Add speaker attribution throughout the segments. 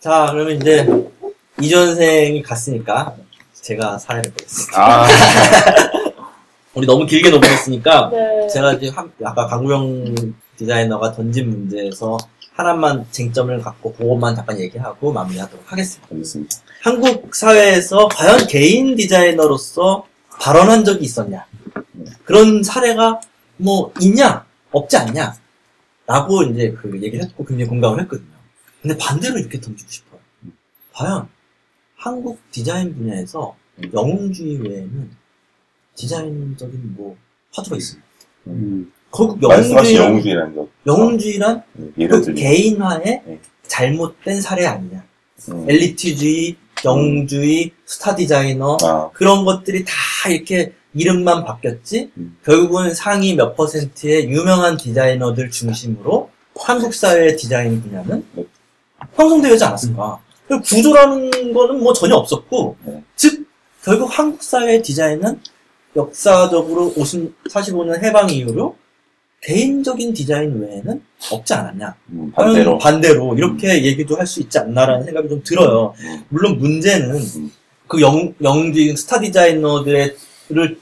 Speaker 1: 자, 그러면 이제 이전생이 갔으니까 제가 사회를 보겠습니다.
Speaker 2: 아,
Speaker 1: 우리 너무 길게 넘어갔으니까
Speaker 3: 네.
Speaker 1: 제가 이제 한- 아까 강구영 디자이너가 던진 문제에서 하나만 쟁점을 갖고 그것만 잠깐 얘기하고 마무리하도록 하겠습니다.
Speaker 2: 알겠습니다.
Speaker 1: 한국 사회에서 과연 개인 디자이너로서 발언한 적이 있었냐? 그런 사례가 뭐 있냐? 없지 않냐? 라고 이제 그 얘기를 했고 굉장히 공감을 했거든요. 근데 반대로 이렇게 던지고 싶어요. 과연 한국 디자인 분야에서 영웅주의 외에는 디자인적인 뭐 화두가 있습니다.
Speaker 2: 음.
Speaker 1: 결국 영웅주의,
Speaker 2: 영웅주의라는 거.
Speaker 1: 영웅주의란
Speaker 2: 네,
Speaker 1: 그. 개인화의
Speaker 2: 네.
Speaker 1: 잘못된 사례 아니냐?
Speaker 2: 음.
Speaker 1: 엘리트주의, 영웅주의, 스타 디자이너
Speaker 2: 아,
Speaker 1: 그런 것들이 다 이렇게 이름만 바뀌었지
Speaker 2: 음.
Speaker 1: 결국은 상위 몇 퍼센트의 유명한 디자이너들 중심으로 한국 사회의 디자인 분야는
Speaker 2: 네.
Speaker 1: 형성되지 않았을까? 그 구조라는 거는 뭐 전혀 없었고
Speaker 2: 네.
Speaker 1: 즉 결국 한국 사회의 디자인은 역사적으로 50, 45년 해방 이후로 개인적인 디자인 외에는 없지 않았냐?
Speaker 2: 음, 반대로.
Speaker 1: 과연 반대로 이렇게 얘기도 할 수 있지 않나라는 생각이 좀 들어요.
Speaker 2: 음.
Speaker 1: 물론 문제는
Speaker 2: 음.
Speaker 1: 그 영, 영주의 스타 디자이너들을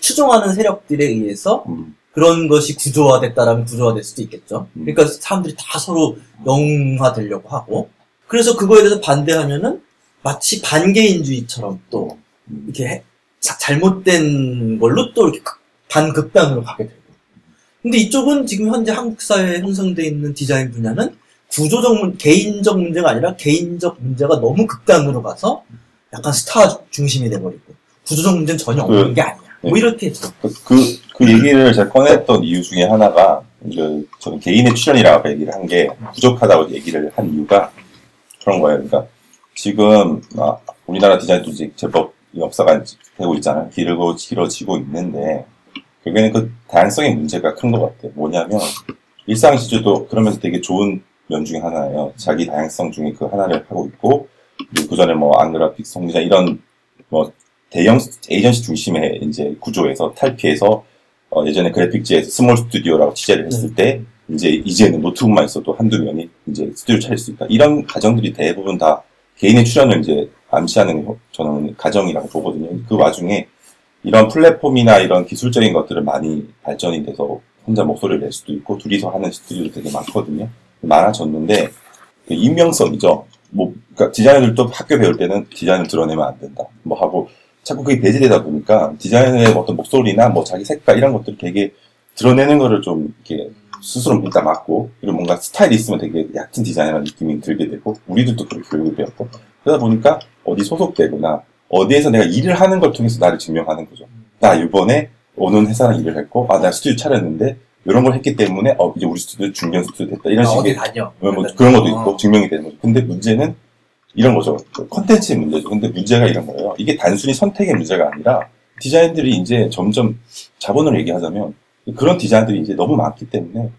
Speaker 1: 추종하는 세력들에 의해서
Speaker 2: 음,
Speaker 1: 그런 것이 구조화됐다라면 구조화될 수도 있겠죠.
Speaker 2: 음.
Speaker 1: 그러니까 사람들이 다 서로 영웅화되려고 하고 그래서 그거에 대해서 반대하면은 마치 반개인주의처럼 또
Speaker 2: 음.
Speaker 1: 이렇게 해- 자- 잘못된 걸로 또 이렇게 극- 반극단으로 가게 되고. 근데 이쪽은 지금 현재 한국 사회에 형성되어 있는 디자인 분야는 구조적 문, 개인적 문제가 아니라 개인적 문제가 너무 극단으로 가서 약간 스타 중심이 돼버리고 구조적 문제는 전혀 없는
Speaker 2: 그-
Speaker 1: 게 아니야. 뭐
Speaker 2: 네.
Speaker 1: 이렇게 해서.
Speaker 2: 그, 그, 그 얘기를 제가 꺼냈던 이유 중에 하나가, 이제 저는 개인의 출연이라고 얘기를 한 게 부족하다고 얘기를 한 이유가 그런 거예요. 그러니까 지금, 아, 우리나라 디자인도 이제 제법 역사가 되고 있잖아요. 길고 길어지고 있는데, 결국에는 그 다양성의 문제가 큰 것 같아요. 뭐냐면, 일상 시주도 그러면서 되게 좋은 면 중에 하나예요. 자기 다양성 중에 그 하나를 하고 있고, 그 전에 뭐, 안그래픽, 성디자 이런 뭐, 대형 에이전시 중심의 이제 구조에서 탈피해서 어, 예전에 그래픽지에서 small 스튜디오라고 취재를 했을 때 이제 이제는 노트북만 있어도 한두 명이 이제 스튜디오 차릴 수 있다. 이런 가정들이 대부분 다 개인의 출연을 이제 암시하는 호- 저는 가정이라고 보거든요. 그 와중에 이런 플랫폼이나 이런 기술적인 것들은 많이 발전이 돼서 혼자 목소리를 낼 수도 있고 둘이서 하는 스튜디오도 되게 많거든요. 많아졌는데 그 익명성이죠. 뭐 그러니까 디자이너들도 학교 배울 때는 디자인을 드러내면 안 된다. 뭐 하고 자꾸 그게 배제되다 보니까 디자이너의 어떤 목소리나 뭐 자기 색깔 이런 것들을 되게 드러내는 거를 좀 이렇게 스스로 일단 맞고 그리고 뭔가 스타일이 있으면 되게 얕은 디자이너라는 느낌이 들게 되고 우리들도 그렇게 교육을 배웠고 그러다 보니까 어디 소속되거나 어디에서 내가 일을 하는 걸 통해서 나를 증명하는 거죠. 나 이번에 오는 회사랑 일을 했고 아나 스튜디오 차렸는데 이런 걸 했기 때문에 어 이제 우리 스튜디오 중견 스튜디오 됐다 이런
Speaker 1: 아,
Speaker 2: 식의
Speaker 1: 다녀.
Speaker 2: 뭐, 뭐 그런 것도
Speaker 1: 어.
Speaker 2: 있고 증명이 되는 거죠. 근데 문제는 이런 거죠. 그 컨텐츠의 문제죠. 근데 문제가 이런 거예요. 이게 단순히 선택의 문제가 아니라 디자인들이 이제 점점 자본으로 얘기하자면 그런 디자인들이 이제 너무 많기 때문에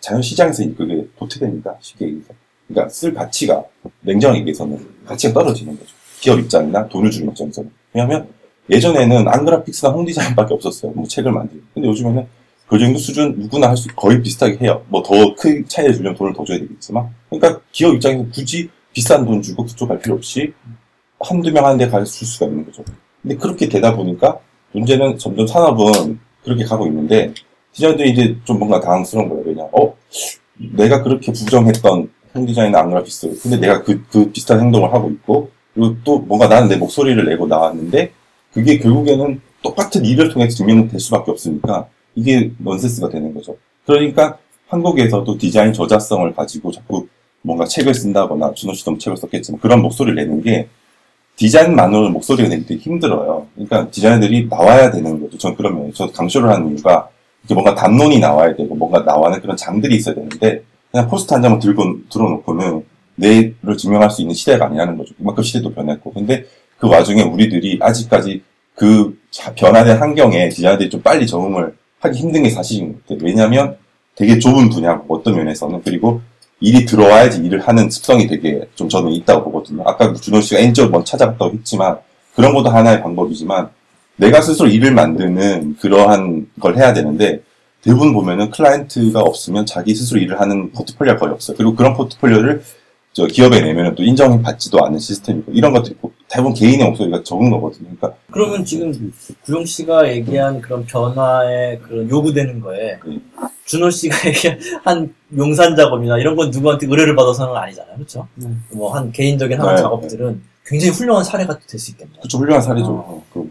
Speaker 2: 자연 시장에서 그게 도태됩니다. 쉽게 얘기해서. 그러니까 쓸 가치가 냉정하게 얘기해서는 가치가 떨어지는 거죠. 기업 입장이나 돈을 주는 입장에서는. 왜냐하면 예전에는 안그래픽스나 홍디자인밖에 없었어요. 뭐 책을 만들고. 근데 요즘에는 그 정도 수준 누구나 할 수 거의 비슷하게 해요. 뭐 더 큰 차이를 주려면 돈을 더 줘야 되겠지만. 그러니까 기업 입장에서 굳이 비싼 돈 주고 그쪽 갈 필요 없이 한두 명 하는데 갈 수가 있는 거죠. 근데 그렇게 되다 보니까 문제는 점점 산업은 그렇게 가고 있는데 디자이너들이 이제 좀 뭔가 당황스러운 거예요. 왜냐, 어, 내가 그렇게 부정했던 홍디자인이나 안그래픽스, 근데 내가 그, 그 비슷한 행동을 하고 있고, 그리고 또 뭔가 나는 내 목소리를 내고 나왔는데, 그게 결국에는 똑같은 일을 통해서 증명될 수밖에 없으니까, 이게 넌센스가 되는 거죠. 그러니까 한국에서도 디자인 저자성을 가지고 자꾸 뭔가 책을 쓴다거나, 준호 씨도 뭐 책을 썼겠지만, 그런 목소리를 내는 게, 디자인만으로 목소리가 내기 되게 힘들어요. 그러니까 디자이너들이 나와야 되는 거죠. 전 그런 면에서 저 강조를 하는 이유가 이렇게 뭔가 담론이 나와야 되고 뭔가 나와는 그런 장들이 있어야 되는데 그냥 포스트 한 장만 들고 들어놓고는 내를 증명할 수 있는 시대가 아니라는 거죠. 그만큼 시대도 변했고. 근데 그 와중에 우리들이 아직까지 그 자- 변화된 환경에 디자이너들이 좀 빨리 적응을 하기 힘든 게 사실인 것 같아요. 왜냐하면 되게 좁은 분야고 어떤 면에서는 그리고 일이 들어와야지 일을 하는 습성이 되게 좀 저는 있다고 보거든요. 아까 준호 씨가 N쪽을 먼저 찾아갔다고 했지만 그런 것도 하나의 방법이지만 내가 스스로 일을 만드는 그러한 걸 해야 되는데 대부분 보면은 클라이언트가 없으면 자기 스스로 일을 하는 포트폴리오가 거의 없어요. 그리고 그런 포트폴리오를 저 기업에 내면은 또 인정받지도 않는 시스템이고 이런 것들이 보- 대부분 개인의 목소리가 적은 거거든요. 그러니까
Speaker 1: 그러면 지금 구용 씨가 얘기한 그런 변화에 그런 요구되는 거에
Speaker 2: 음.
Speaker 1: 준호 씨가 얘기한 한 용산 작업이나 이런 건 누구한테 의뢰를 받아서는 아니잖아요. 그렇죠?
Speaker 3: 음.
Speaker 1: 뭐한 개인적인 하나
Speaker 2: 네,
Speaker 1: 작업들은 굉장히 훌륭한 사례가 될 수 있겠네요.
Speaker 2: 그좀 훌륭한 사례죠.
Speaker 1: 어.
Speaker 2: 어, 그-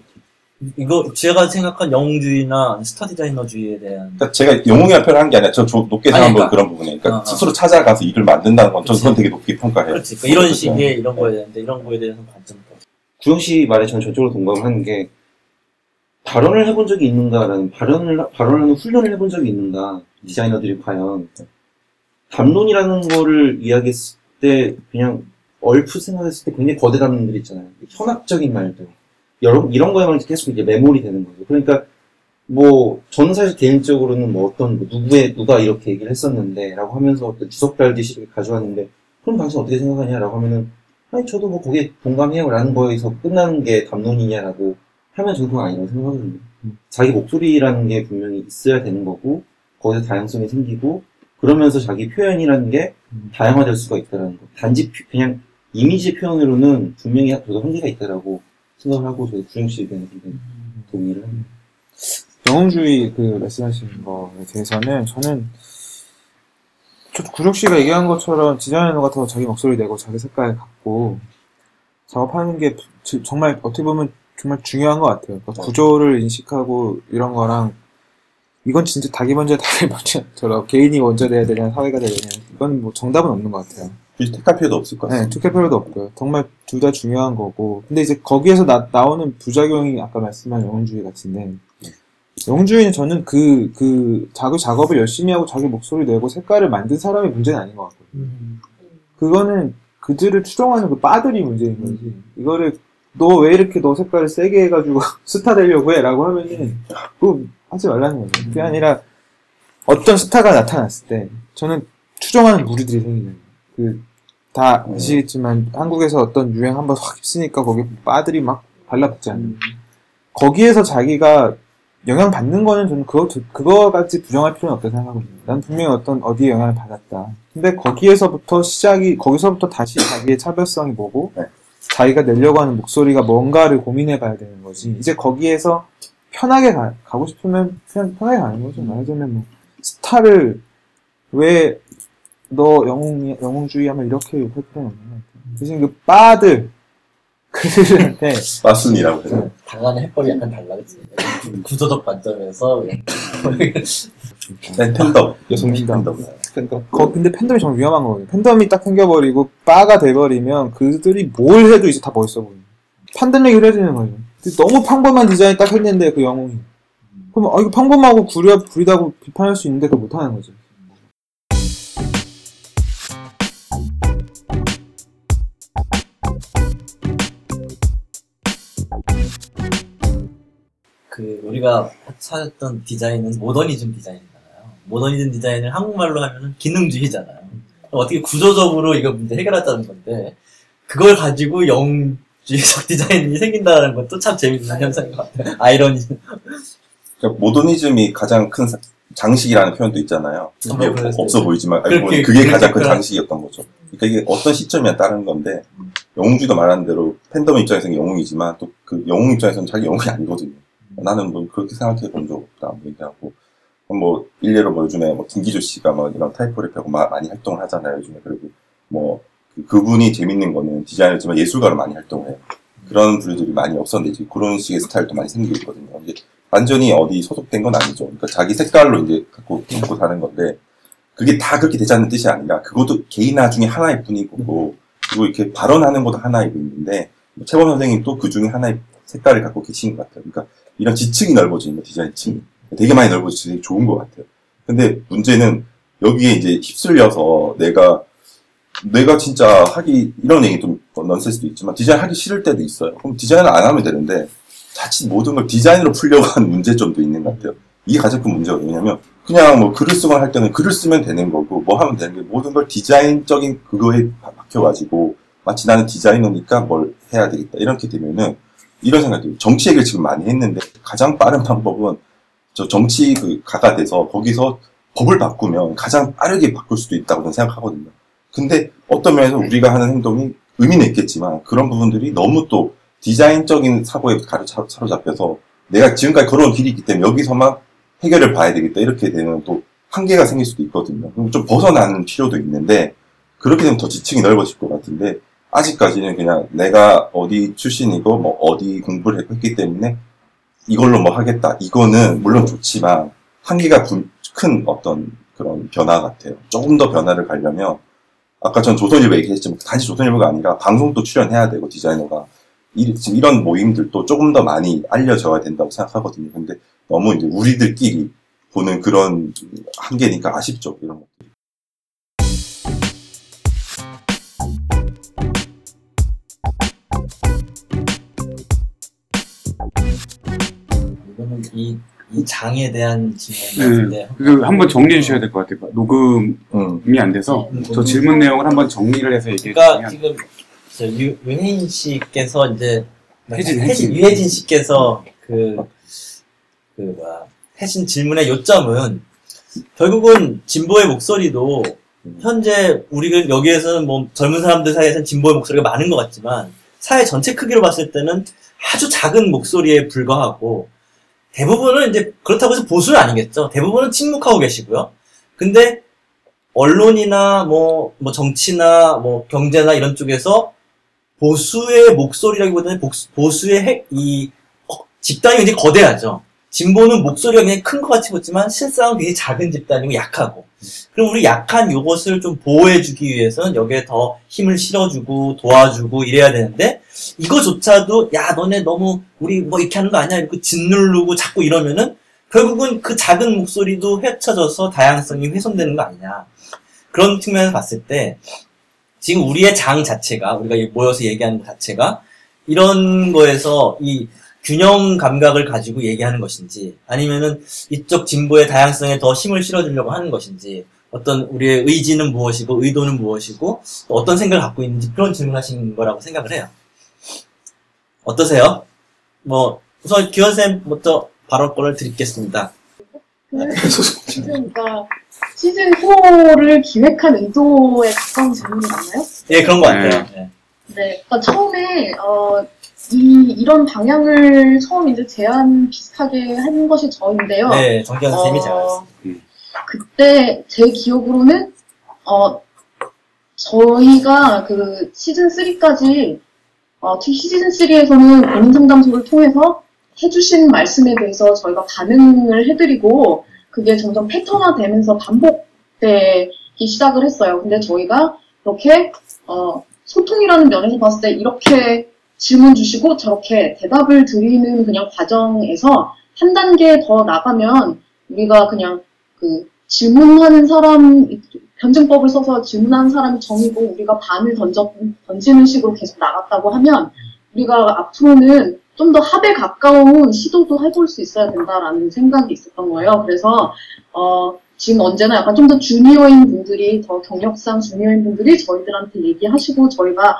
Speaker 1: 이거 제가 생각한 영웅주의나 스타 디자이너주의에 대한
Speaker 2: 그러니까 제가 영웅이라 표현한 게 아니라 저, 저 높게
Speaker 1: 아니,
Speaker 2: 생각한
Speaker 1: 그러니까.
Speaker 2: 그런 부분에 그러니까
Speaker 1: 어, 어.
Speaker 2: 스스로 찾아가서 일을 만든다는 건 저는. 그건 되게 높게 평가해요.
Speaker 1: 그렇지. 그러니까 이런
Speaker 2: 그렇죠.
Speaker 1: 식의 이런 거에 대한데 이런 거에 대해서 관점.
Speaker 3: 구영 씨 말에 저는 전적으로 동감하는 게 발언을 해본 적이 있는가라는 발언을 발언하는 훈련을 해본 적이 있는가 디자이너들이 과연. 담론이라는 거를 이야기했을 때 그냥 얼핏 생각했을 때 굉장히 거대 담론들 있잖아요. 현학적인 말들. 여러 이런 거에만 계속 이제 메모리 되는 거죠. 그러니까 뭐 저는 사실 개인적으로는 뭐 어떤 뭐 누구의 누가 이렇게 얘기를 했었는데라고 하면서 주석 달듯이 가져왔는데 그럼 당신 어떻게 생각하냐라고 하면은 아니 저도 뭐 거기에 동감해요라는 거에서 끝나는 게 담론이냐라고 하면 그건 아니라고 생각하거든요.
Speaker 1: 음.
Speaker 3: 자기 목소리라는 게 분명히 있어야 되는 거고 거기서 다양성이 생기고 그러면서 자기 표현이라는 게
Speaker 1: 음.
Speaker 3: 다양화될 수가 있다라는 거. 단지 표- 그냥 이미지 표현으로는 분명히 저도 한계가 있다라고 생각을 하고 저도 구영 씨 의견에 굉장히 동의를 합니다.
Speaker 4: 영웅주의 그 말씀하신 거에 대해서는 저는 저도 구력 씨가 얘기한 것처럼 디자이너가 더 자기 목소리 내고 자기 색깔 갖고 작업하는 게 주- 정말 어떻게 보면 정말 중요한 것 같아요. 그러니까 구조를 인식하고 이런 거랑 이건 진짜 닭이 먼저 닭이 먼저처럼 개인이 먼저 돼야 되냐 사회가 돼야 되냐 이건 뭐 정답은 없는 것 같아요.
Speaker 2: 택할 필요도 없을 것
Speaker 4: 네,
Speaker 2: 같아요.
Speaker 4: 투표 필요도 없고요. 정말 둘 다 중요한 거고. 근데 이제 거기에서 나, 나오는 부작용이 아까 말씀한 영웅주의 같은데, 영웅주의는 저는 그, 그, 자기 작업을 열심히 하고 자기 목소리 내고 색깔을 만든 사람의 문제는 아닌 것 같거든요. 그거는 그들을 추종하는 그 빠들이 문제인 거지. 이거를, 너 왜 이렇게 너 색깔을 세게 해가지고 스타 되려고 해? 라고 하면은, 그거 하지 말라는 거죠. 그게 아니라, 어떤 스타가 나타났을 때, 저는 추종하는 무리들이 생기는 거예요. 그, 다 아시겠지만, 한국에서 어떤 유행 한번 확 휩쓰니까 거기 빠들이 막 달라붙잖아요. 거기에서 자기가 영향받는 거는 저는 그거, 그거같이 부정할 필요는 없다고 생각하거든요. 난 분명히 어떤, 어디에 영향을 받았다. 근데 거기에서부터 시작이, 거기서부터 다시 자기의 차별성이 뭐고,
Speaker 2: 네.
Speaker 4: 자기가 내려고 하는 목소리가 뭔가를 고민해 봐야 되는 거지. 이제 거기에서 편하게 가, 가고 싶으면 그냥 편하게 가는 거죠. 말하자면 뭐, 스타를 왜 너 영웅, 영웅주의 하면 이렇게 욕할 필요는 없는 것 같아요. 대신 그 빠들, 그들한테,
Speaker 2: 마순이라고 해요.
Speaker 1: 당하는 해법이 약간 달라, 그치? 구조적 관점에서
Speaker 2: 네, 팬덤. 여성식
Speaker 4: 팬덤.
Speaker 2: 팬덤.
Speaker 4: 거, 근데 팬덤이 정말 위험한 거거든요. 팬덤이 딱 생겨버리고 빠가 돼버리면 그들이 뭘 해도 이제 다 멋있어 보여요. 판단력이 흐려지는 거죠. 너무 평범한 디자인 딱 했는데 그 영웅이. 그럼 아 이거 평범하고 구려 부리다고 비판할 수 있는데 그걸 못하는 거죠.
Speaker 1: 그 우리가 찾았던 디자인은 모더니즘 디자인이잖아요. 모더니즘 디자인을 한국말로 하면은 기능주의잖아요. 어떻게 구조적으로 이거 문제 해결하자는 건데 그걸 가지고 영주의적 디자인이 생긴다는 것도 참 재밌는 현상인 것 같아요. 아이러니.
Speaker 2: 그러니까 모더니즘이 가장 큰 사- 장식이라는 표현도 있잖아요.
Speaker 1: 뭐 그럴 수도
Speaker 2: 없어
Speaker 1: 있죠.
Speaker 2: 보이지만 알고
Speaker 1: 그렇게-
Speaker 2: 보니 그게 가장 큰 장식이었던 거죠. 그러니까 이게 어떤 시점이야 다른 건데 영웅주도 말하는 대로 팬덤 입장에서는 영웅이지만 또 그 영웅 입장에서는 자기 영웅이 아니거든요. 나는 뭐 그렇게 생각해 본 적 없다 뭐 얘기하고 뭐 일례로 뭐 요즘에 뭐 김기조 씨가 뭐 이런 타이포랩하고 마- 많이 활동을 하잖아요 요즘에 그리고 뭐 그- 그분이 재밌는 거는 디자이너지만 예술가로 많이 활동을 해요. 그런 부류들이 많이 없었는데 이제 그런 식의 스타일도 많이 생기고 있거든요. 이게 완전히 어디 소속된 건 아니죠. 그러니까 자기 색깔로 이제 갖고 갖고 사는 건데 그게 다 그렇게 되지 않는 뜻이 아니라 그것도 개인화 중에 하나일 뿐이고 그리고 이렇게 발언하는 것도 하나이고 있는데 뭐 최범 선생님 또 그 중에 하나의 색깔을 갖고 계신 것 같아요. 그러니까 이런 지층이 넓어지는 거 디자인층이 되게 많이 넓어져서 되게 좋은 것 같아요. 근데 문제는 여기에 이제 휩쓸려서 내가 내가 진짜 하기 이런 얘기 좀 넌센스도 있지만 디자인 하기 싫을 때도 있어요. 그럼 디자인을 안 하면 되는데 자칫 모든 걸 디자인으로 풀려고 하는 문제점도 있는 것 같아요. 이게 가장 큰 문제거든요. 왜냐면 그냥 뭐 글을 쓰거나 할 때는 글을 쓰면 되는 거고 뭐 하면 되는 게 모든 걸 디자인적인 그거에 바- 박혀가지고 마치 나는 디자이너니까 뭘 해야 되겠다 이렇게 되면은 이런 생각이 들어요. 정치 얘기를 지금 많이 했는데 가장 빠른 방법은 저 정치 그 가가 돼서 거기서 법을 바꾸면 가장 빠르게 바꿀 수도 있다고 저는 생각하거든요. 근데 어떤 면에서 우리가 하는 행동이 의미는 있겠지만 그런 부분들이 너무 또 디자인적인 사고에 가로 차- 사로잡혀서 내가 지금까지 걸어온 길이 있기 때문에 여기서만 해결을 봐야 되겠다 이렇게 되면 또 한계가 생길 수도 있거든요. 좀 벗어나는 필요도 있는데 그렇게 되면 더 지층이 넓어질 것 같은데 아직까지는 그냥 내가 어디 출신이고 뭐 어디 공부를 했기 때문에 이걸로 뭐 하겠다 이거는 물론 좋지만 한계가 분- 큰 어떤 그런 변화 같아요. 조금 더 변화를 가려면 아까 전 조선일보 얘기했지만 단지 조선일보가 아니라 방송도 출연해야 되고 디자이너가 이, 지금 이런 모임들도 조금 더 많이 알려져야 된다고 생각하거든요. 근데 너무 이제 우리들끼리 보는 그런 한계니까 아쉽죠. 이런 거.
Speaker 1: 이거는 이, 이 장에 대한 질문인데
Speaker 5: 그 한번 정리해 주셔야 될 것 같아요. 녹음이
Speaker 2: 음.
Speaker 5: 안 돼서
Speaker 1: 음.
Speaker 5: 저 질문 내용을 한번 정리를 해서 얘기해
Speaker 1: 그러니까
Speaker 5: 주시면
Speaker 1: 지금 저 유, 윤혜인 씨께서 이제
Speaker 5: 혜진,
Speaker 1: 혜진,
Speaker 5: 혜진.
Speaker 1: 유혜진 씨께서 그, 그 뭐야 해신 질문의 요점은 결국은 진보의 목소리도 현재 우리가 여기에서는 뭐 젊은 사람들 사이에서는 진보의 목소리가 많은 것 같지만 사회 전체 크기로 봤을 때는 아주 작은 목소리에 불과하고 대부분은 이제 그렇다고 해서 보수는 아니겠죠. 대부분은 침묵하고 계시고요. 근데 언론이나 뭐, 뭐 정치나 뭐 경제나 이런 쪽에서 보수의 목소리라기보다는 복수- 보수의 핵, 이 어, 집단이 굉장히 거대하죠. 진보는 목소리가 굉장히 큰것 같이 보지만 실상은 굉장히 작은 집단이고 약하고. 그럼 우리 약한 요것을 좀 보호해주기 위해서는 여기에 더 힘을 실어주고 도와주고 이래야 되는데 이거조차도 야 너네 너무 우리 뭐 이렇게 하는 거 아니야 이렇게 짓누르고 자꾸 이러면은 결국은 그 작은 목소리도 헤쳐져서 다양성이 훼손되는 거 아니냐 그런 측면에서 봤을 때 지금 우리의 장 자체가 우리가 모여서 얘기하는 것 자체가 이런 거에서 이 균형 감각을 가지고 얘기하는 것인지 아니면은 이쪽 진보의 다양성에 더 힘을 실어주려고 하는 것인지 어떤 우리의 의지는 무엇이고 의도는 무엇이고 또 어떤 생각을 갖고 있는지 그런 질문하신 거라고 생각을 해요. 어떠세요? 뭐 우선 기원 쌤부터 발언권을 드리겠습니다.
Speaker 6: 그러니까 시즌 4를 기획한 의도에 가까운 질문이 맞나요?
Speaker 1: 예 그런 것 같아요. 네.
Speaker 6: 네. 그러니까 처음에 어, 이 이런 방향을 처음 이제 제안 비슷하게 한 것이 저인데요.
Speaker 1: 네, 정기현 선생님이 제가
Speaker 6: 어,
Speaker 5: 음.
Speaker 6: 그때 제 기억으로는 어 저희가 그 시즌 3까지 어 시즌 3에서는 고민 상담소를 통해서 해주신 말씀에 대해서 저희가 반응을 해드리고 그게 점점 패턴화되면서 반복되기 시작을 했어요. 근데 저희가 이렇게 어 소통이라는 면에서 봤을 때 이렇게 질문 주시고 저렇게 대답을 드리는 그냥 과정에서 한 단계 더 나가면 우리가 그냥 그 질문하는 사람 변증법을 써서 질문하는 사람이 정이고 우리가 반을 던져 던지는 식으로 계속 나갔다고 하면 우리가 앞으로는 좀 더 합에 가까운 시도도 해볼 수 있어야 된다라는 생각이 있었던 거예요. 그래서 어 지금 언제나 약간 좀 더 주니어인 분들이 더 경력상 주니어인 분들이 저희들한테 얘기하시고 저희가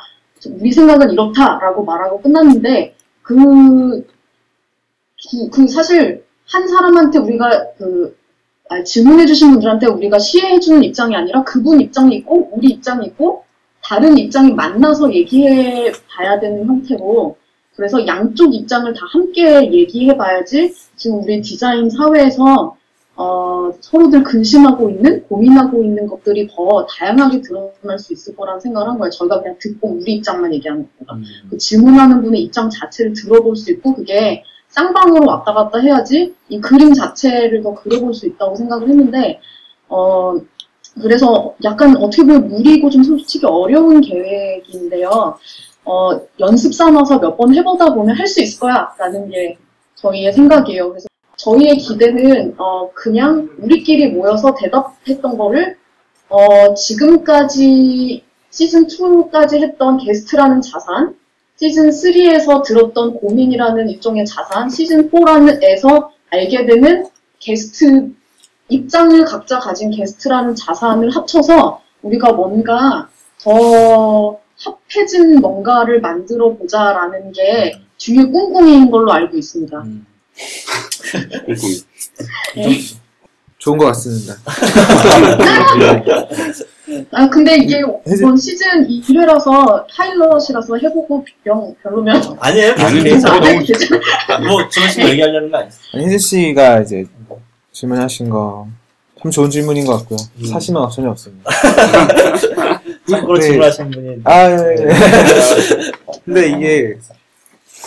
Speaker 6: 우리 생각은 이렇다라고 말하고 끝났는데 그, 그, 그 사실 한 사람한테 우리가 그 아, 질문해주신 분들한테 우리가 시해해주는 입장이 아니라 그분 입장이 있고 우리 입장이 있고 다른 입장이 만나서 얘기해 봐야 되는 형태로 그래서 양쪽 입장을 다 함께 얘기해 봐야지 지금 우리 디자인 사회에서 어, 서로들 근심하고 있는 고민하고 있는 것들이 더 다양하게 드러날 수 있을 거라는 생각을 한 거예요. 저희가 그냥 듣고 우리 입장만 얘기하는 것보다. 그 질문하는 분의 입장 자체를 들어볼 수 있고 그게 쌍방으로 왔다 갔다 해야지 이 그림 자체를 더 그려볼 수 있다고 생각을 했는데 어 그래서 약간 어떻게 보면 무리고 좀 솔직히 어려운 계획인데요. 어 연습 삼아서 몇 번 해보다 보면 할 수 있을 거야 라는 게 저희의 생각이에요. 그래서 저희의 기대는 어 그냥 우리끼리 모여서 대답했던 거를 어 지금까지 시즌 2까지 했던 게스트라는 자산 시즌 3에서 들었던 고민이라는 일종의 자산, 시즌 4에서 알게 되는 게스트, 입장을 각자 가진 게스트라는 자산을 합쳐서 우리가 뭔가 더 합해진 뭔가를 만들어 보자라는 게 주요 꿍꿍이인 걸로 알고 있습니다.
Speaker 1: 음.
Speaker 6: 네.
Speaker 4: 좋은 것 같습니다.
Speaker 6: 아 근데 이게 이번 시즌 1회라서 파일럿이라서 해보고 영 별로면
Speaker 1: 아니에요.
Speaker 5: 아니,
Speaker 1: 계속
Speaker 5: 저거 너무-
Speaker 1: 뭐 저런 식으로 얘기하려는 거 아니에요.
Speaker 4: 아니, 혜진 씨가 이제 질문하신 거 참 좋은 질문인 것 같고요.
Speaker 1: 음.
Speaker 4: 사실은 전혀 없습니다.
Speaker 1: 참고로
Speaker 4: 네.
Speaker 1: 질문하신 분이
Speaker 4: 아, 예, 예. 근데 이게,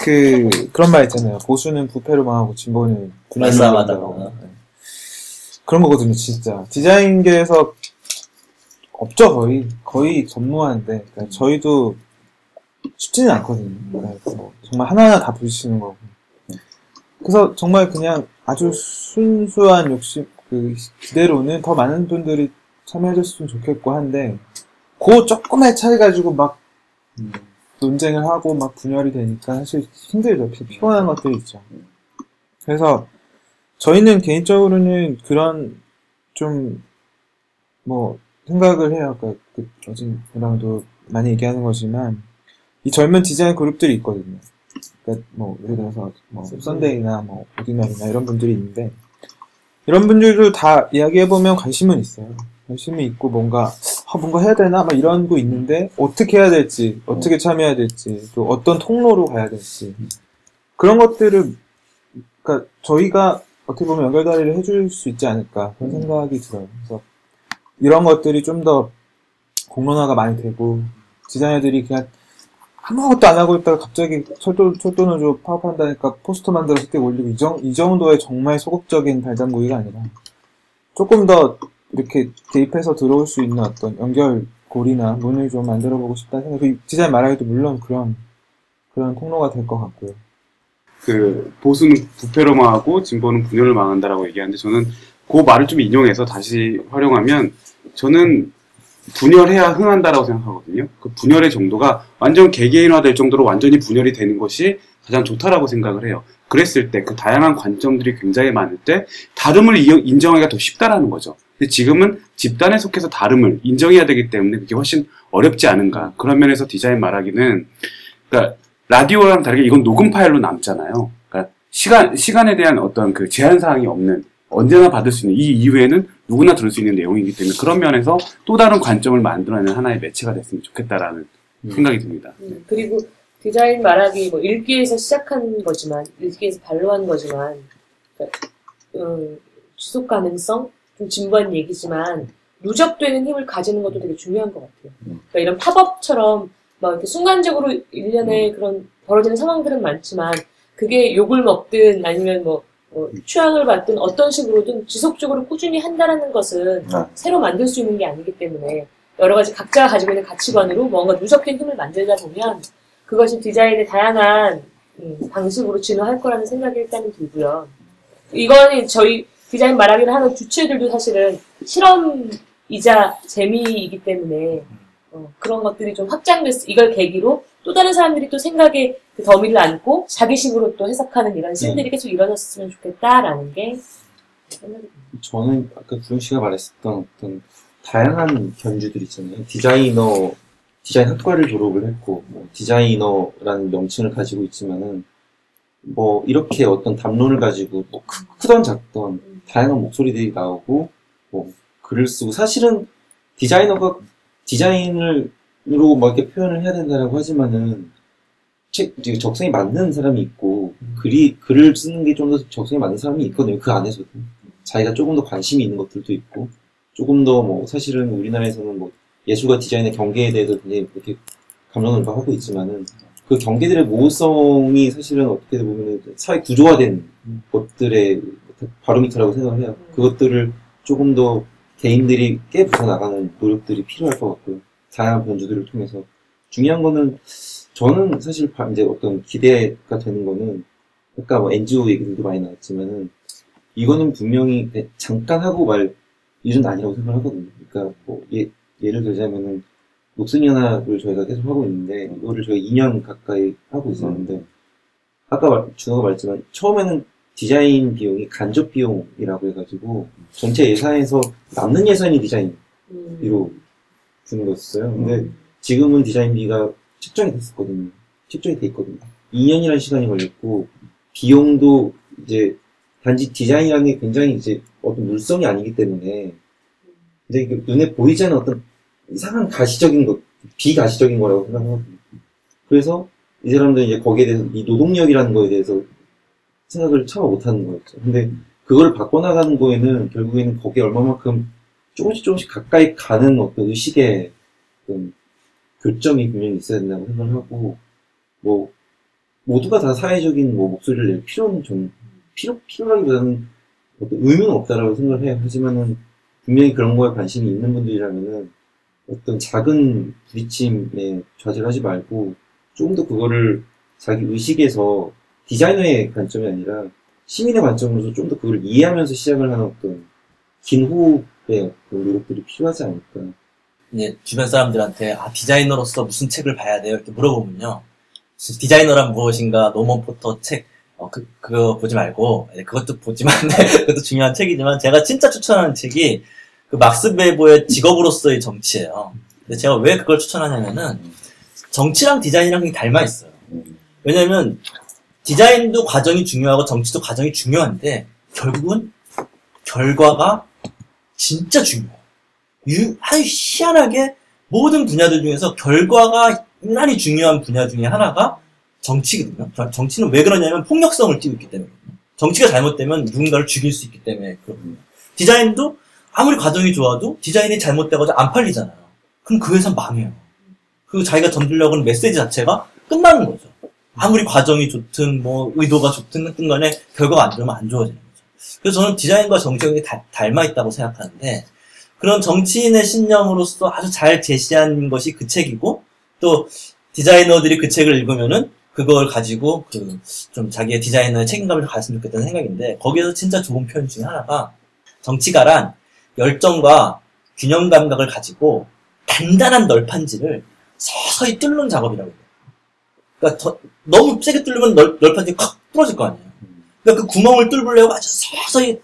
Speaker 4: 그, 그런 말 있잖아요. 보수는 부패로 망하고 진보는
Speaker 1: 불쌍하다.
Speaker 4: 분열로 네. 그런 거거든요, 진짜. 디자인계에서 없죠, 거의. 거의 전무한데. 그러니까 저희도 쉽지는 않거든요. 그러니까 뭐 정말 하나하나 다 부딪히는 거고. 그래서 정말 그냥 아주 순수한 욕심, 그, 기대로는 더 많은 분들이 참여해줬으면 좋겠고 한데, 그 조금의 차이 가지고 막 논쟁을 하고 막 분열이 되니까 사실 힘들죠. 피- 피곤한 것들이 있죠. 그래서 저희는 개인적으로는 그런 좀 뭐 생각을 해요. 그러니까 그 어진이랑도 많이 얘기하는 거지만 이 젊은 디자인 그룹들이 있거든요. 그러니까 뭐 예를 들어서 뭐 썬데이나 뭐 오디널이나 이런 분들이 있는데 이런 분들도 다 이야기해 보면 관심은 있어요. 관심이 있고 뭔가 아, 뭔가 해야 되나 막 이런 거 있는데 어떻게 해야 될지 어떻게 참여해야 될지 또 어떤 통로로 가야 될지 그런 것들을 그러니까 저희가 어떻게 보면 연결다리를 해줄 수 있지 않을까 그런 생각이 들어요. 그래서 이런 것들이 좀 더 공론화가 많이 되고 디자이너들이 그냥 아무것도 안 하고 있다가 갑자기 철도, 철도는 좀 파업한다니까 포스터 만들어서 띄 올리고 이, 정, 이 정도의 정말 소극적인 발장구이가 아니라 조금 더 이렇게 개입해서 들어올 수 있는 어떤 연결고리나 문을 좀 만들어 보고 싶다는 생각. 그 디자인 말하기도 물론 그런 그런 통로가 될 것 같고요.
Speaker 5: 그 보수는 부패로 망하고 진보는 분열을 망한다라고 얘기하는데 저는 그 말을 좀 인용해서 다시 활용하면 저는 분열해야 흥한다라고 생각하거든요. 그 분열의 정도가 완전 개개인화될 정도로 완전히 분열이 되는 것이 가장 좋다라고 생각을 해요. 그랬을 때 그 다양한 관점들이 굉장히 많을 때 다름을 이- 인정하기가 더 쉽다라는 거죠. 근데 지금은 집단에 속해서 다름을 인정해야 되기 때문에 그게 훨씬 어렵지 않은가. 그런 면에서 디자인 말하기는 그러니까 라디오랑 다르게 이건 녹음 파일로 남잖아요. 그러니까 시간 시간에 대한 어떤 그 제한 사항이 없는 언제나 받을 수 있는 이 이후에는 누구나 들을 수 있는 내용이기 때문에 그런 면에서 또 다른 관점을 만들어내는 하나의 매체가 됐으면 좋겠다라는 생각이 듭니다.
Speaker 7: 음, 그리고 디자인 말하기 뭐 읽기에서 시작한 거지만 읽기에서 발로한 거지만 그러니까, 음, 지속 가능성 좀 진부한 얘기지만 누적되는 힘을 가지는 것도 되게 중요한 것 같아요. 그러니까 이런 팝업처럼 막 이렇게 순간적으로 일련의 그런 벌어지는 상황들은 많지만 그게 욕을 먹든 아니면 뭐, 뭐 취향을 받든 어떤 식으로든 지속적으로 꾸준히 한다라는 것은
Speaker 2: 아.
Speaker 7: 새로 만들 수 있는 게 아니기 때문에 여러 가지 각자가 가지고 있는 가치관으로 뭔가 누적된 힘을 만들다 보면 그것이 디자인의 다양한 음, 방식으로 진화할 거라는 생각이 일단은 들고요. 이거는 저희 디자인 말하기를 하는 주체들도 사실은 실험이자 재미이기 때문에 어, 그런 것들이 좀 확장됐, 이걸 계기로 또 다른 사람들이 또 생각에 그 더미를 안고 자기식으로 또 해석하는 이런 시즌들이 계속 일어났으면 좋겠다라는 게.
Speaker 3: 저는 아까 구영 씨가 말했었던 어떤 다양한 견주들 있잖아요. 디자이너, 디자인 학과를 졸업을 했고, 뭐 디자이너라는 명칭을 가지고 있지만은, 뭐, 이렇게 어떤 담론을 가지고, 뭐, 크- 크던 작던, 다양한 목소리들이 나오고, 뭐, 글을 쓰고, 사실은 디자이너가 디자인으로 막 이렇게 표현을 해야 된다라고 하지만은, 책, 적성에 맞는 사람이 있고, 글이, 글을 쓰는 게 좀 더 적성에 맞는 사람이 있거든요. 그 안에서도. 자기가 조금 더 관심이 있는 것들도 있고, 조금 더 뭐, 사실은 우리나라에서는 뭐, 예술과 디자인의 경계에 대해서 굉장히 이렇게 감론을 하고 있지만은, 그 경계들의 모호성이 사실은 어떻게 보면 사회 구조화된 것들의 바로미터라고 생각을 해요. 그것들을 조금 더 개인들이 깨부숴 나가는 노력들이 필요할 것 같고요. 다양한 변주들을 통해서. 중요한 거는, 저는 사실 바- 이제 어떤 기대가 되는 거는, 아까 뭐 NGO 얘기들도 많이 나왔지만은, 이거는 분명히 그냥 잠깐 하고 말 일은 아니라고 생각을 하거든요. 그러니까 뭐 예, 예를 들자면은 녹슨연합을 저희가 계속 하고 있는데 이거를 저희 2년 가까이 하고 있었는데 아까 말, 준호가 말했지만 처음에는 디자인 비용이 간접 비용이라고 해가지고 전체 예산에서 남는 예산이 디자인비로
Speaker 7: 음.
Speaker 3: 주는 거였어요. 근데 지금은 디자인비가 책정이 됐었거든요. 책정이 돼 있거든요. 2년이라는 시간이 걸렸고 비용도 이제 단지 디자인이라는 게 굉장히 이제 어떤 물성이 아니기 때문에 근데 이게 눈에 보이지 않는 어떤 이상한 가시적인 것, 비가시적인 거라고 생각하거든요. 그래서 이 사람들은 이제 거기에 대해서 이 노동력이라는 거에 대해서 생각을 차마 못하는 거였죠. 근데 그걸 바꿔나가는 거에는 결국에는 거기에 얼마만큼 조금씩 조금씩 가까이 가는 어떤 의식의 어떤 교점이 분명히 있어야 된다고 생각을 하고 뭐 모두가 다 사회적인 뭐 목소리를 낼 필요는 좀 필요 필요라기보다는 어떤 의무는 없다라고 생각을 해요. 하지만은 분명히 그런 거에 관심이 있는 분들이라면은 어떤 작은 부딪힘에 좌절하지 말고 조금 더 그거를 자기 의식에서 디자이너의 관점이 아니라 시민의 관점으로서 좀 더 그걸 이해하면서 시작을 하는 어떤 긴 호흡의 어떤 노력들이 필요하지 않을까.
Speaker 1: 이제 주변 사람들한테 아 디자이너로서 무슨 책을 봐야 돼요? 이렇게 물어보면요. 디자이너란 무엇인가? 노먼 포터 책. 어, 그, 그거 보지 말고 네, 그것도 보지만 네, 그것도 중요한 책이지만 제가 진짜 추천하는 책이 그 막스 베버의 직업으로서의 정치예요. 근데 제가 왜 그걸 추천하냐면은 정치랑 디자인이랑 닮아 있어요.
Speaker 2: 음.
Speaker 1: 왜냐면 디자인도 과정이 중요하고 정치도 과정이 중요한데 결국은 결과가 진짜 중요해요. 유, 아주 희한하게 모든 분야들 중에서 결과가 유난히 중요한 분야 중에 하나가 정치거든요. 저- 정치는 왜 그러냐면 폭력성을 띠고 있기 때문에. 정치가 잘못되면 누군가를 죽일 수 있기 때문에 그렇군요. 디자인도 아무리 과정이 좋아도 디자인이 잘못돼가지고 안 팔리잖아요. 그럼 그 회사 망해요. 그 자기가 던지려고 하는 메시지 자체가 끝나는 거죠. 아무리 과정이 좋든 뭐 의도가 좋든 간에 결과가 안 좋으면 안 좋아지는 거죠. 그래서 저는 디자인과 정치가 다, 닮아 있다고 생각하는데 그런 정치인의 신념으로서 아주 잘 제시한 것이 그 책이고 또 디자이너들이 그 책을 읽으면은 그걸 가지고 그 좀 자기의 디자이너의 책임감을 가졌으면 좋겠다는 생각인데 거기에서 진짜 좋은 표현 중에 하나가 정치가란 열정과 균형 감각을 가지고 단단한 널판지를 서서히 뚫는 작업이라고 해요. 그러니까 더- 너무 세게 뚫으면 널, 널판지 확 부러질 거 아니에요. 그러니까 그 구멍을 뚫으려고 아주 서서히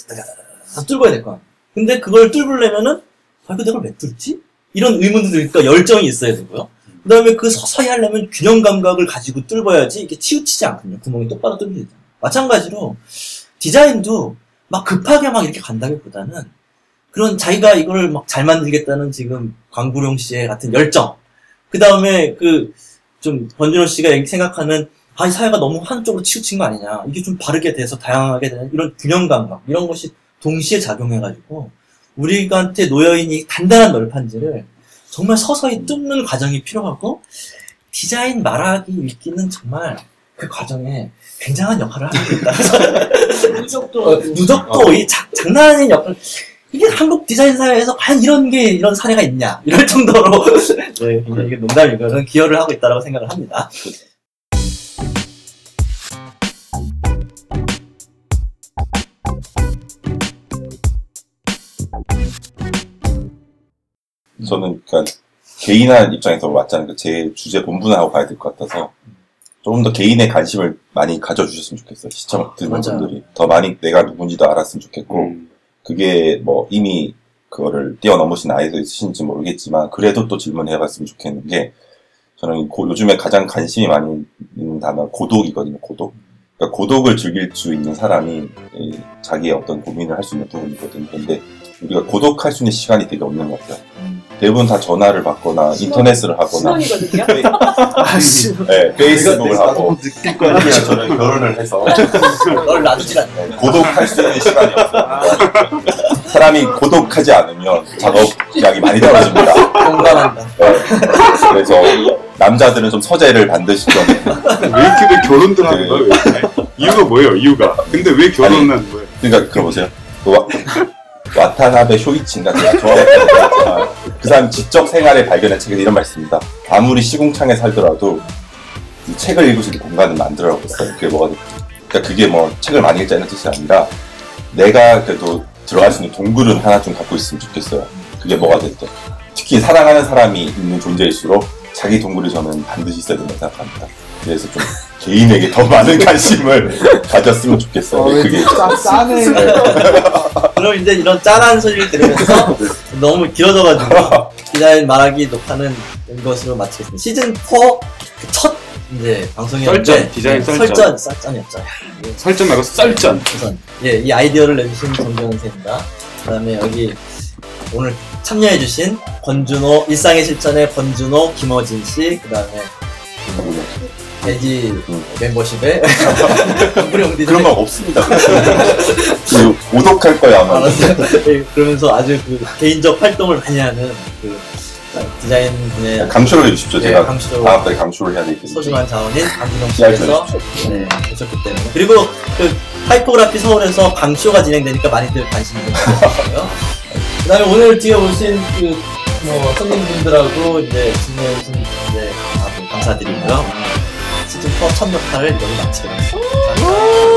Speaker 1: 뚫어야 될 거 아니에요. 근데 그걸 뚫으려면은 아, 이거 내가 왜 뚫지? 이런 의문도 들니까 열정이 있어야 되고요. 그 다음에 그 서서히 하려면 균형 감각을 가지고 뚫어야지 이게 치우치지 않거든요. 구멍이 똑바로 뚫리잖아요 마찬가지로 디자인도 막 급하게 막 이렇게 간다기보다는 그런 자기가 이걸 막 잘 만들겠다는 지금 광구룡 씨의 같은 열정. 그 다음에 그 좀 권준호 씨가 생각하는 아, 이 사회가 너무 한쪽으로 치우친 거 아니냐. 이게 좀 바르게 돼서 다양하게 되는 이런 균형 감각, 이런 것이 동시에 작용해가지고, 우리한테 놓여있는 이 단단한 널판지를 정말 서서히 뚫는 과정이 필요하고, 디자인 말하기 읽기는 정말 그 과정에 굉장한 역할을 하고 있다.
Speaker 7: 누적도
Speaker 1: 어, 누적도 이 자- 장난 아닌 역할. 이게 한국 디자인 사회에서 과연 이런 게 이런 사례가 있냐 이럴 정도로 네, 굉장히 이게 농담이고 저는 기여를 하고 있다고 생각을 합니다.
Speaker 2: 저는 그러니까 개인한 입장에서 왔잖아요. 그제 주제 본분을 하고 가야 될 것 같아서 조금 더 개인의 관심을 많이 가져주셨으면 좋겠어요. 시청 듣는
Speaker 1: 맞아요.
Speaker 2: 분들이 더 많이 내가 누군지도 알았으면 좋겠고
Speaker 5: 음.
Speaker 2: 그게 뭐 이미 그거를 뛰어넘으신 나이도 있으신지 모르겠지만 그래도 또 질문해봤으면 좋겠는 게 저는 고- 요즘에 가장 관심이 많이 있는 단어 고독이거든요. 고독. 그러니까 고독을 즐길 수 있는 사람이 이, 자기의 어떤 고민을 할 수 있는 부분이거든요. 근데 우리가 고독할 수 있는 시간이 되게 없는 것 같아요. 대부분 다 전화를 받거나 인터넷을 하거나
Speaker 7: 신혼이거든요.
Speaker 2: 페이-
Speaker 4: 아씨.
Speaker 2: 네, 페이스북을 하고
Speaker 4: 느낄
Speaker 2: 그러니까 저는 결혼을 해서
Speaker 1: 널 놔두질 않네.
Speaker 2: 네, 고독할 수 있는 시간이 없어요. 사람이 고독하지 않으면 작업량이 많이 떨어집니다.
Speaker 1: 공감한다.
Speaker 2: 네. 그래서 남자들은 좀 서재를 반드시 좀
Speaker 5: 왜 이렇게 왜 결혼들 하는 거야? 왜 이렇게? 이유가 뭐예요? 이유가. 근데 왜 결혼을 하는 거예요?
Speaker 2: 그러니까 들어보세요. 그 와, 와타나베 쇼이치인가 제가 좋아하는 거지만 그 사람 지적 생활에 발견한 책에서 이런 말씀입니다. 아무리 시궁창에 살더라도 이 책을 읽을 수 있는 공간을 만들어라고 했어요. 그게 뭐가 됐- 그러니까 그게 뭐 책을 많이 읽자는 뜻이 아니라 내가 그래도 들어갈 수 있는 동굴은 하나 좀 갖고 있으면 좋겠어요. 그게 뭐가 됐든 특히 사랑하는 사람이 있는 존재일수록 자기 동굴이 저는 반드시 있어야 된다고 생각합니다. 그래서 좀 개인에게 더 많은 관심을 가졌으면 좋겠어요.
Speaker 4: 어,
Speaker 2: 그게
Speaker 4: 짜, 짜네.
Speaker 1: 그럼 이제 이런 짠한 소리를 들으면서 너무 길어져가지고 디자인 말하기 녹화는 이것으로 마치겠습니다. 시즌 4첫 이제 방송이었는데
Speaker 5: 썰전, 디자인 썰전.
Speaker 1: 설전 썰전이었죠.
Speaker 5: 설전 말고 썰전.
Speaker 1: 우선 예, 이 아이디어를 내주신 정재원 선생입니다. 그다음에 여기 오늘 참여해주신 권준호, 일상의 실천의 권준호, 김어진 씨, 그 다음에 돼지 멤버십에 우리 디자인
Speaker 2: 그런 거 없습니다. 그 오독할 거야 아마.
Speaker 1: 알았어요. 네, 그러면서 아주 그 개인적 활동을 많이 하는 그 디자인 분의
Speaker 2: 감수를 해주십시오.
Speaker 1: 네,
Speaker 2: 제가
Speaker 1: 감수로
Speaker 2: 다음 달에 감수를 해야 때문에.
Speaker 1: 소중한 자원인 강준영 씨께서 네, 오셨기 때문에 그리고 그 타이포그라피 서울에서 강쇼가 진행되니까 많이들 관심 좀 가져주시고요. 그다음에 오늘 뒤에 오신 그 뭐 손님분들하고 이제 진행해 주신 이제 다들 감사드리고요. 시즌 4첫 녹화를 여기 마치도록
Speaker 2: 하겠습니다.